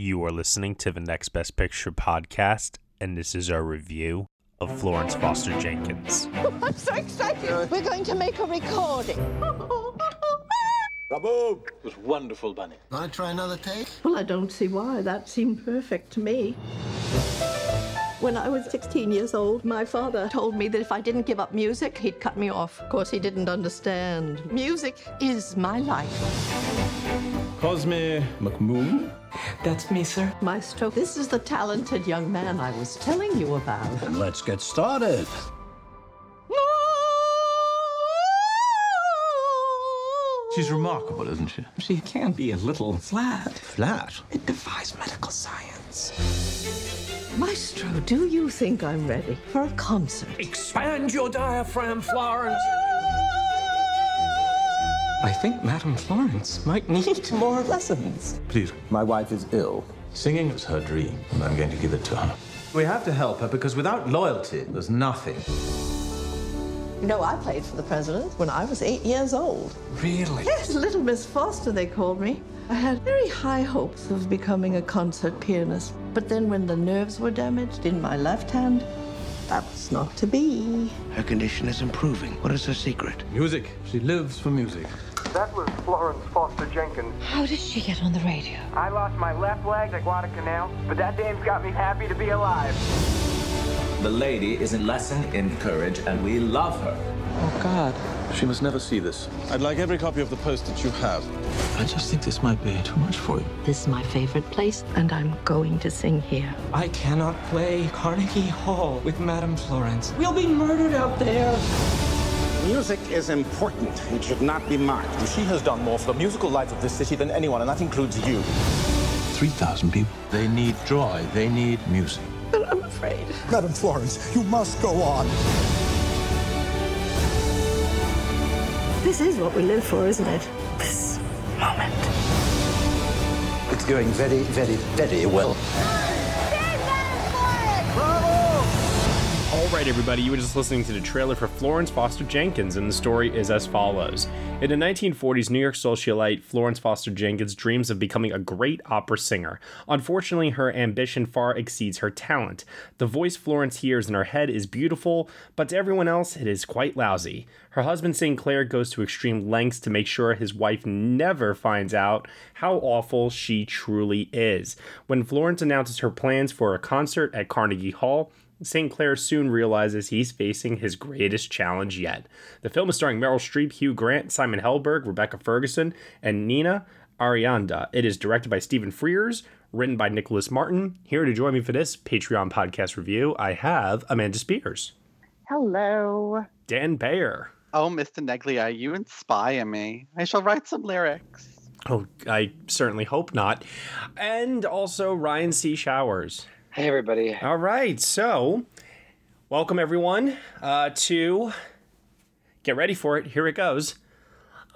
You are listening to the Next Best Picture podcast, and this is our review of Florence Foster Jenkins. I'm so excited. We're going to make a recording. Bravo! It was wonderful, Bunny. Want to try another take? Well, I don't see why. That seemed perfect to me. When I was 16 years old, my father told me that if I didn't give up music, he'd cut me off. Of course, he didn't understand. Music is my life. Cosme McMoon. That's me, sir. Maestro, this is the talented young man I was telling you about. And let's get started. She's remarkable, isn't she? She can be a little flat. Flat. It defies medical science. Maestro, do you think I'm ready for a concert? Expand your diaphragm, Florence. I think Madame Florence might need more lessons. Please. My wife is ill. Singing is her dream, and I'm going to give it to her. We have to help her because without loyalty, there's nothing. You know, I played for the president when I was eight years old. Really? Yes, Little Miss Foster, they called me. I had very high hopes of becoming a concert pianist. But then when the nerves were damaged in my left hand, that was not to be. Her condition is improving. What is her secret? Music. She lives for music. That was Florence Foster Jenkins. How did she get on the radio? I lost my left leg at Guadalcanal, but that dame's got me happy to be alive. The lady is a lesson in courage, and we love her. Oh, God. She must never see this. I'd like every copy of the post that you have. I just think this might be too much for you. This is my favorite place, and I'm going to sing here. I cannot play Carnegie Hall with Madame Florence. We'll be murdered out there. Music is important. It should not be mocked. She has done more for the musical life of this city than anyone, and that includes you. 3,000 people. They need joy. They need music. But I'm afraid. Madam Florence, you must go on. This is what we live for, isn't it? This moment. It's going very, very, very well. Right, everybody, you were just listening to the trailer for Florence Foster Jenkins, and the story is as follows. In the 1940s, New York socialite Florence Foster Jenkins dreams of becoming a great opera singer. Unfortunately, her ambition far exceeds her talent. The voice Florence hears in her head is beautiful, but to everyone else, it is quite lousy. Her husband, St. Clair, goes to extreme lengths to make sure his wife never finds out how awful she truly is. When Florence announces her plans for a concert at Carnegie Hall, St. Clair soon realizes he's facing his greatest challenge yet. The film is starring Meryl Streep, Hugh Grant, Simon Helberg, Rebecca Ferguson, and Nina Arianda. It is directed by Stephen Frears, written by Nicholas Martin. Here to join me for this Patreon podcast review, I have Amanda Spears, Hello. Dan Bayer. Oh, Mr. Neglia, you inspire me. I shall write some lyrics. Oh, I certainly hope not. And also Ryan C. Showers. Hey, everybody. All right, so welcome everyone uh, to get ready for it. Here it goes.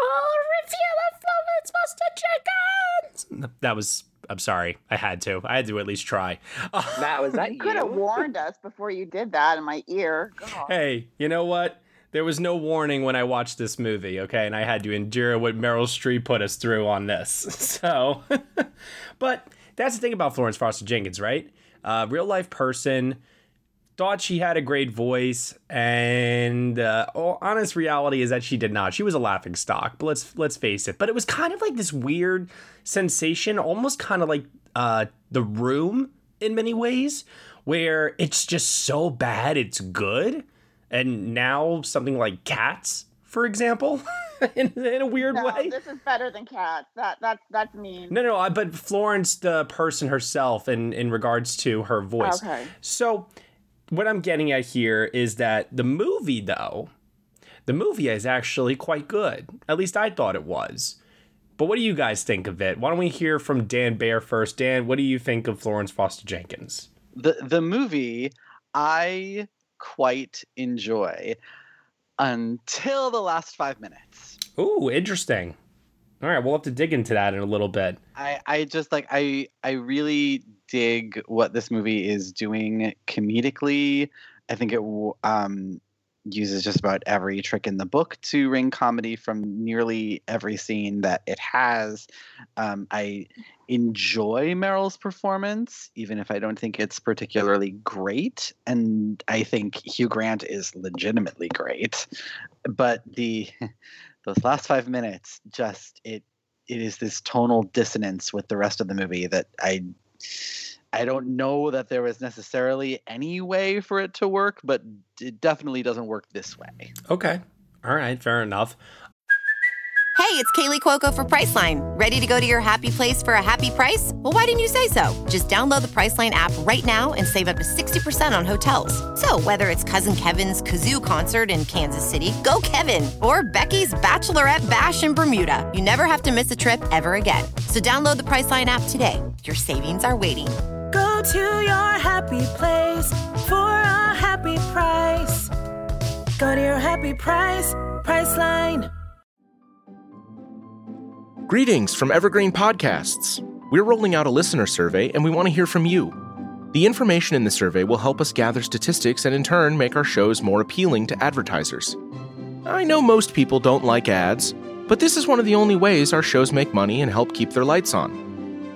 Oh, review of Florence Foster Jenkins. That was. I'm sorry. I had to. I had to at least try. That was that. You could have warned us before you did that in my ear. God. Hey, you know what? There was no warning when I watched this movie, okay? And I had to endure what Meryl Streep put us through on this. So, but that's the thing about Florence Foster Jenkins, right? Uh, real life person, thought she had a great voice, and uh, oh, honest reality is that she did not. She was a laughing stock, but let's let's face it. But it was kind of like this weird sensation, almost kind of like uh, the room in many ways, where it's just so bad it's good, and now something like Cats, for example. in, in, a weird no, way. This is better than cats. That that's that's mean. No, no, but Florence, the person herself, in in regards to her voice. Okay. So, what I'm getting at here is that the movie, though, the movie is actually quite good. At least I thought it was. But what do you guys think of it? Why don't we hear from Dan Bayer first? Dan, what do you think of Florence Foster Jenkins? The the movie, I quite enjoy until the last five minutes. Ooh, interesting. All right, we'll have to dig into that in a little bit. I, I just like I I really dig what this movie is doing comedically. I think it um uses just about every trick in the book to ring comedy from nearly every scene that it has. Um, I enjoy Meryl's performance, even if I don't think it's particularly great. And I think Hugh Grant is legitimately great. But the those last five minutes just it it is this tonal dissonance with the rest of the movie that I I don't know that there was necessarily any way for it to work, but it definitely doesn't work this way. Okay. All right, fair enough. Hey, it's Kaley Cuoco for Priceline. Ready to go to your happy place for a happy price? Well, why didn't you say so? Just download the Priceline app right now and save up to 60% on hotels. So, whether it's Cousin Kevin's Kazoo concert in Kansas City, go Kevin, or Becky's Bachelorette Bash in Bermuda, you never have to miss a trip ever again. So, download the Priceline app today. Your savings are waiting Go to your happy place for a happy price. Go to your happy price, Priceline. Greetings from Evergreen Podcasts. We're rolling out a listener survey and we want to hear from you. The information in the survey will help us gather statistics and in turn make our shows more appealing to advertisers. I know most people don't like ads, but this is one of the only ways our shows make money and help keep their lights on.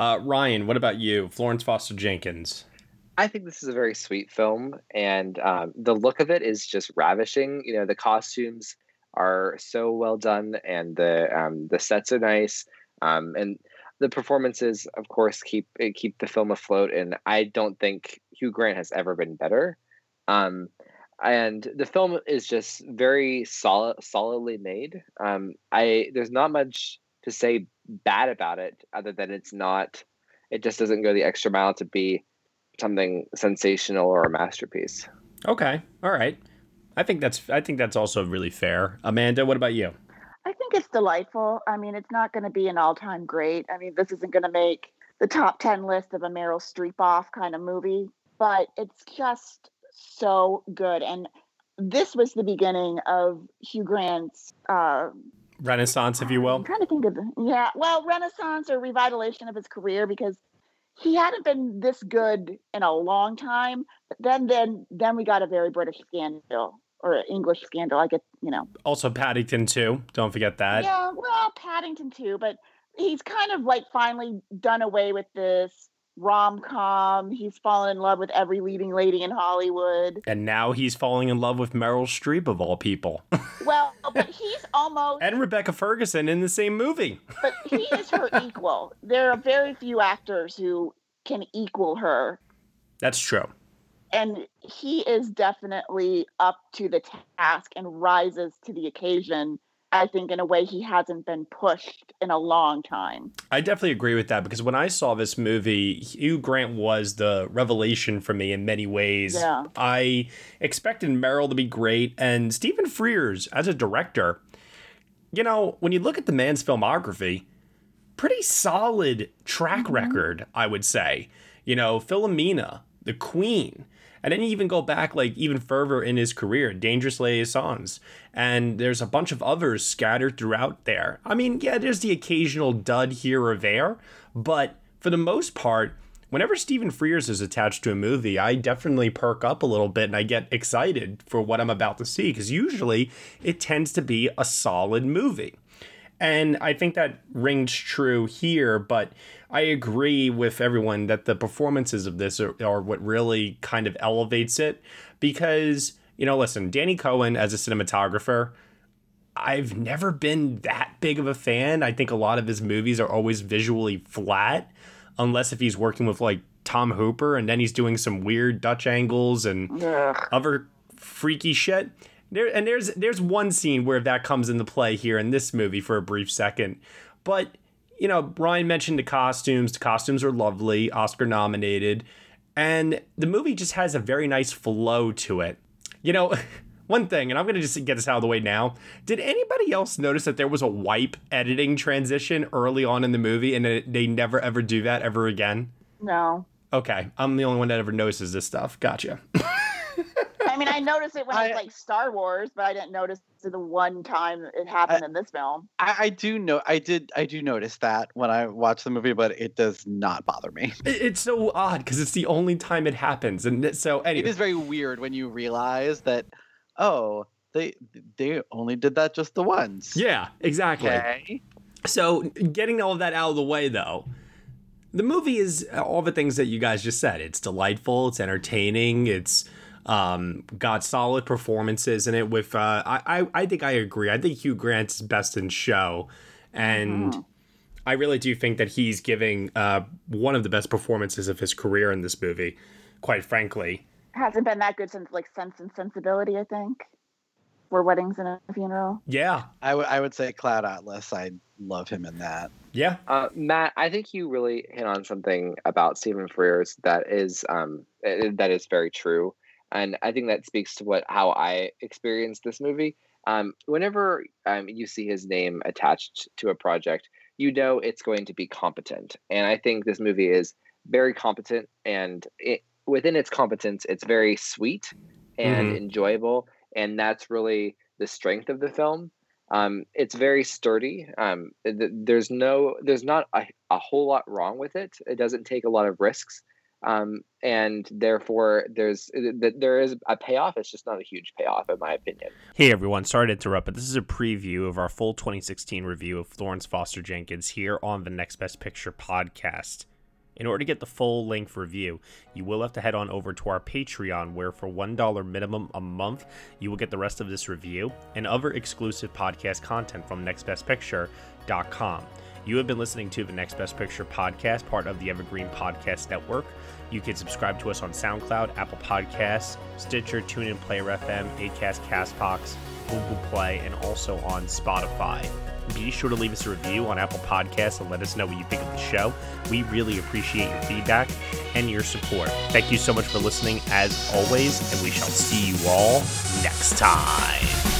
Uh, Ryan, what about you? Florence Foster Jenkins. I think this is a very sweet film, and um, the look of it is just ravishing. You know, the costumes are so well done, and the um, the sets are nice, um, and the performances, of course, keep keep the film afloat. And I don't think Hugh Grant has ever been better. Um, and the film is just very solid, solidly made. Um, I there's not much to say bad about it other than it's not it just doesn't go the extra mile to be something sensational or a masterpiece. Okay. All right. I think that's i think that's also really fair. Amanda what about you? I think it's delightful. I mean it's not going to be an all-time great. I mean this isn't going to make the top 10 list of a meryl streep off kind of movie but it's just so good. And this was the beginning of hugh grant's uh, renaissance, if you will. I'm trying to think of the, yeah, well, renaissance or revitalization of his career because he hadn't been this good in a long time. But then, then, then we got a very British scandal or English scandal. I get, you know. Also, Paddington 2. Don't forget that. Yeah, well, Paddington 2, but he's kind of like finally done away with this rom com. He's fallen in love with every leading lady in Hollywood. And now he's falling in love with Meryl Streep, of all people. well, but he's almost. And Rebecca Ferguson in the same movie. but he is her equal. There are very few actors who can equal her. That's true. And he is definitely up to the task and rises to the occasion I think in a way he hasn't been pushed in a long time. I definitely agree with that because when I saw this movie, Hugh Grant was the revelation for me in many ways. Yeah. I expected Meryl to be great and Stephen Frears as a director. You know, when you look at the man's filmography, pretty solid track mm-hmm. record, I would say. You know, Philomena, The Queen, and then you even go back like even further in his career, Dangerous Liaisons. And there's a bunch of others scattered throughout there. I mean, yeah, there's the occasional dud here or there, but for the most part, whenever Stephen Frears is attached to a movie, I definitely perk up a little bit and I get excited for what I'm about to see because usually it tends to be a solid movie. And I think that rings true here, but I agree with everyone that the performances of this are, are what really kind of elevates it because, you know, listen, Danny Cohen as a cinematographer, I've never been that big of a fan. I think a lot of his movies are always visually flat, unless if he's working with like Tom Hooper and then he's doing some weird Dutch angles and Ugh. other freaky shit. There and there's there's one scene where that comes into play here in this movie for a brief second. But, you know, Ryan mentioned the costumes. The costumes are lovely, Oscar nominated, and the movie just has a very nice flow to it. You know, one thing, and I'm gonna just get this out of the way now. Did anybody else notice that there was a wipe editing transition early on in the movie, and it, they never ever do that ever again? No. Okay, I'm the only one that ever notices this stuff. Gotcha. I mean, I noticed it when I, was like Star Wars, but I didn't notice it the one time it happened I- in this film. I, I do know I did I do notice that when I watch the movie, but it does not bother me. It- It's so odd because it's the only time it happens, and so It anyway. is very weird when you realize that oh they they only did that just the once. Yeah, exactly. Okay. So, getting all of that out of the way, though, the movie is uh, all the things that you guys just said. It's delightful. It's entertaining. It's um, got solid performances in it. With uh, I, I, I think I agree. I think Hugh Grant's best in show, and I really do think that he's giving uh, one of the best performances of his career in this movie. Quite frankly, Hasn't been that good since like Sense and Sensibility, I think. Four weddings and a funeral. yeah, I would I would say Cloud Atlas. I love him in that. yeah, Uh, Matt, I think you really hit on something about Stephen Frears that is um, eh, that is very true, and I think that speaks to what how I experienced this movie. Um, whenever um, you see his name attached to a project, you know it's going to be competent, and I think this movie is very competent, and it, within its competence, it's very sweet and Mhm. enjoyable, and that's really the strength of the film. Um, it's very sturdy. Um, th- there's no, there's not a, a whole lot wrong with it. It doesn't take a lot of risks, um, and therefore there's th- there is a payoff. It's just not a huge payoff, in my opinion. Hey everyone, sorry to interrupt, but this is a preview of our full 2016 review of Florence Foster Jenkins here on the Next Best Picture podcast. In order to get the full length review, you will have to head on over to our Patreon, where for $1 minimum a month, you will get the rest of this review and other exclusive podcast content from nextbestpicture.com. You have been listening to the Next Best Picture podcast, part of the Evergreen Podcast Network. You can subscribe to us on SoundCloud, Apple Podcasts, Stitcher, TuneIn, Player FM, Acast, Castbox, Google Play, and also on Spotify. Be sure to leave us a review on Apple Podcasts and let us know what you think of the show. We really appreciate your feedback and your support. Thank you so much for listening, as always, and we shall see you all next time.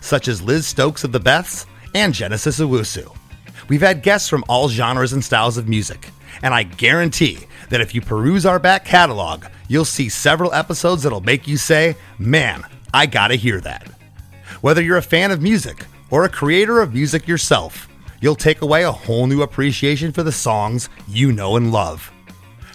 such as Liz Stokes of the Beths and Genesis Owusu. We've had guests from all genres and styles of music, and I guarantee that if you peruse our back catalog, you'll see several episodes that'll make you say, Man, I gotta hear that. Whether you're a fan of music or a creator of music yourself, you'll take away a whole new appreciation for the songs you know and love.